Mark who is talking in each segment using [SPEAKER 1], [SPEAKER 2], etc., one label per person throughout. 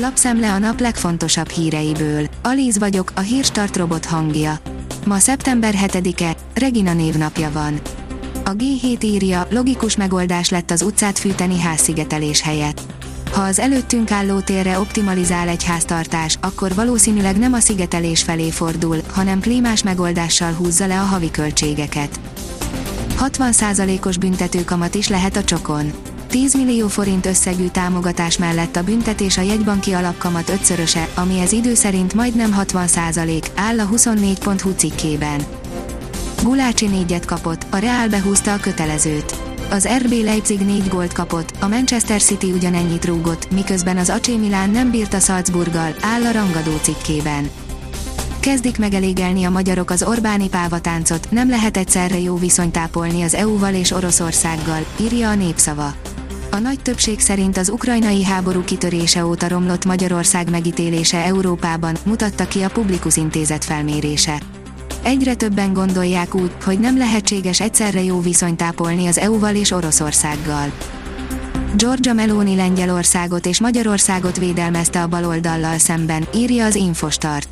[SPEAKER 1] Lapszemle a nap legfontosabb híreiből. Alíz vagyok, a hírstart robot hangja. Ma szeptember 7-e, Regina névnapja van. A G7 írja, logikus megoldás lett az utcát fűteni házszigetelés helyett. Ha az előttünk álló térre optimalizál egy háztartás, akkor valószínűleg nem a szigetelés felé fordul, hanem klímás megoldással húzza le a havi költségeket. 60%-os büntetőkamat is lehet a csokon. 10 millió forint összegű támogatás mellett a büntetés a jegybanki alapkamat ötszöröse, ami ez idő szerint majdnem 60% áll a 24.hu cikkében. Gulácsi négyet kapott, a Real behúzta a kötelezőt. Az RB Leipzig négy gólt kapott, a Manchester City ugyanennyit rúgott, miközben az AC Milan nem bírta Salzburggal, áll a rangadó cikkében. Kezdik megelégelni a magyarok az Orbáni pávatáncot, nem lehet egyszerre jó viszonyt tápolni az EU-val és Oroszországgal, írja a népszava. A nagy többség szerint az ukrajnai háború kitörése óta romlott Magyarország megítélése Európában, mutatta ki a Publikus Intézet felmérése. Egyre többen gondolják úgy, hogy nem lehetséges egyszerre jó viszonyt tápolni az EU-val és Oroszországgal. Giorgia Meloni Lengyelországot és Magyarországot védelmezte a baloldallal szemben, írja az Infostart.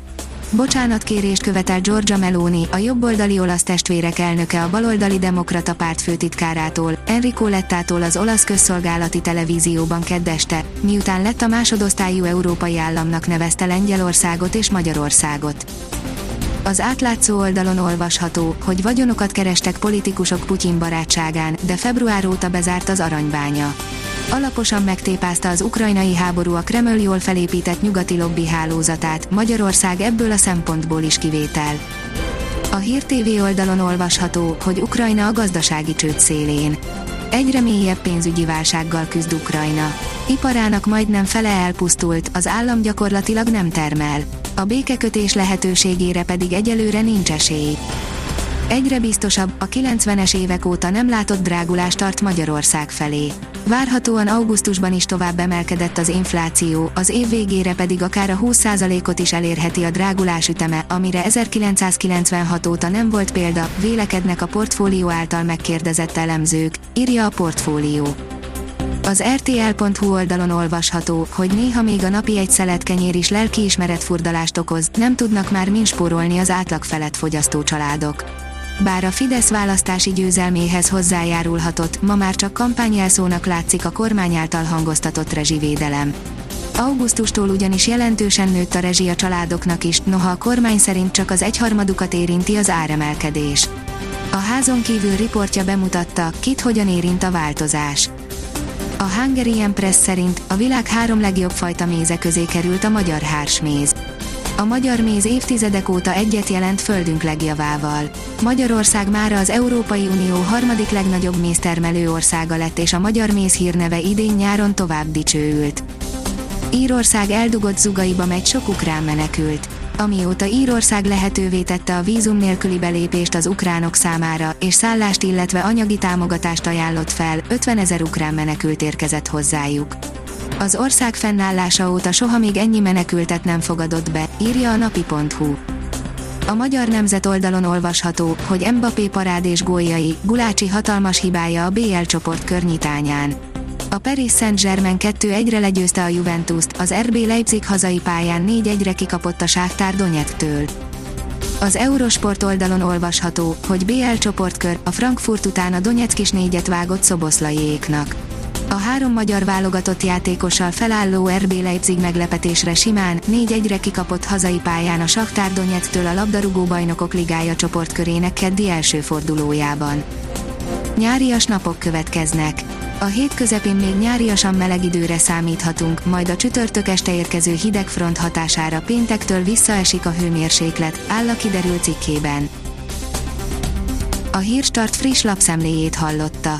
[SPEAKER 1] Bocsánatkérést követel Giorgia Meloni, a jobboldali olasz testvérek elnöke a baloldali demokrata párt főtitkárától, Enrico Lettától az olasz közszolgálati televízióban keddeste, miután lett a másodosztályú európai államnak nevezte Lengyelországot és Magyarországot. Az átlátszó oldalon olvasható, hogy vagyonokat kerestek politikusok Putyin barátságán, de február óta bezárt az aranybánya. Alaposan megtépázta az ukrajnai háború a Kreml jól felépített nyugati lobby hálózatát, Magyarország ebből a szempontból is kivétel. A Hír TV oldalon olvasható, hogy Ukrajna a gazdasági csőd szélén. Egyre mélyebb pénzügyi válsággal küzd Ukrajna. Iparának majdnem fele elpusztult, az állam gyakorlatilag nem termel. A békekötés lehetőségére pedig egyelőre nincs esély. Egyre biztosabb, a 90-es évek óta nem látott drágulás tart Magyarország felé. Várhatóan augusztusban is tovább emelkedett az infláció, az év végére pedig akár a 20%-ot is elérheti a drágulás üteme, amire 1996 óta nem volt példa, vélekednek a portfólió által megkérdezett elemzők, írja a portfólió. Az RTL.hu oldalon olvasható, hogy néha még a napi egy szelet kenyér is lelkiismeret furdalást okoz, nem tudnak már mind spórolni az átlag felett fogyasztó családok. Bár a Fidesz választási győzelméhez hozzájárulhatott, ma már csak kampányelszónak látszik a kormány által hangoztatott rezsivédelem. Augusztustól ugyanis jelentősen nőtt a rezsi a családoknak is, noha a kormány szerint csak az egyharmadukat érinti az áremelkedés. A házon kívül riportja bemutatta, kit hogyan érint a változás. A Hungarian Press szerint a világ három legjobb fajta méze közé került a magyar hársméz. A magyar méz évtizedek óta egyet jelent földünk legjavával. Magyarország mára az Európai Unió harmadik legnagyobb méztermelő országa lett és a magyar méz hírneve idén nyáron tovább dicsőült. Írország eldugott zugaiba megy sok ukrán menekült. Amióta Írország lehetővé tette a vízum nélküli belépést az ukránok számára, és szállást illetve anyagi támogatást ajánlott fel, 50 ezer ukrán menekült érkezett hozzájuk. Az ország fennállása óta soha még ennyi menekültet nem fogadott be, írja a napi.hu. A magyar nemzet oldalon olvasható, hogy Mbappé parád és góljai, Gulácsi hatalmas hibája a BL csoport környitányán. A Paris Saint-Germain 2-1-re legyőzte a Juventus-t, az RB Leipzig hazai pályán 4-1-re kikapott a Sáktár Donetktől. Az Eurosport oldalon olvasható, hogy BL csoportkör, a Frankfurt után a Donetsk is négyet vágott Szoboszlaiéknak. A három magyar válogatott játékossal felálló RB Leipzig meglepetésre simán 4-1-re kikapott hazai pályán a Saktár Donetsztől a labdarúgó bajnokok ligája csoportkörének keddi első fordulójában. Nyárias napok következnek. A hét közepén még nyáriasan meleg időre számíthatunk, majd a csütörtök este érkező hideg front hatására péntektől visszaesik a hőmérséklet, áll a kiderült cikkében. A Hírstart friss lapszemléjét hallotta.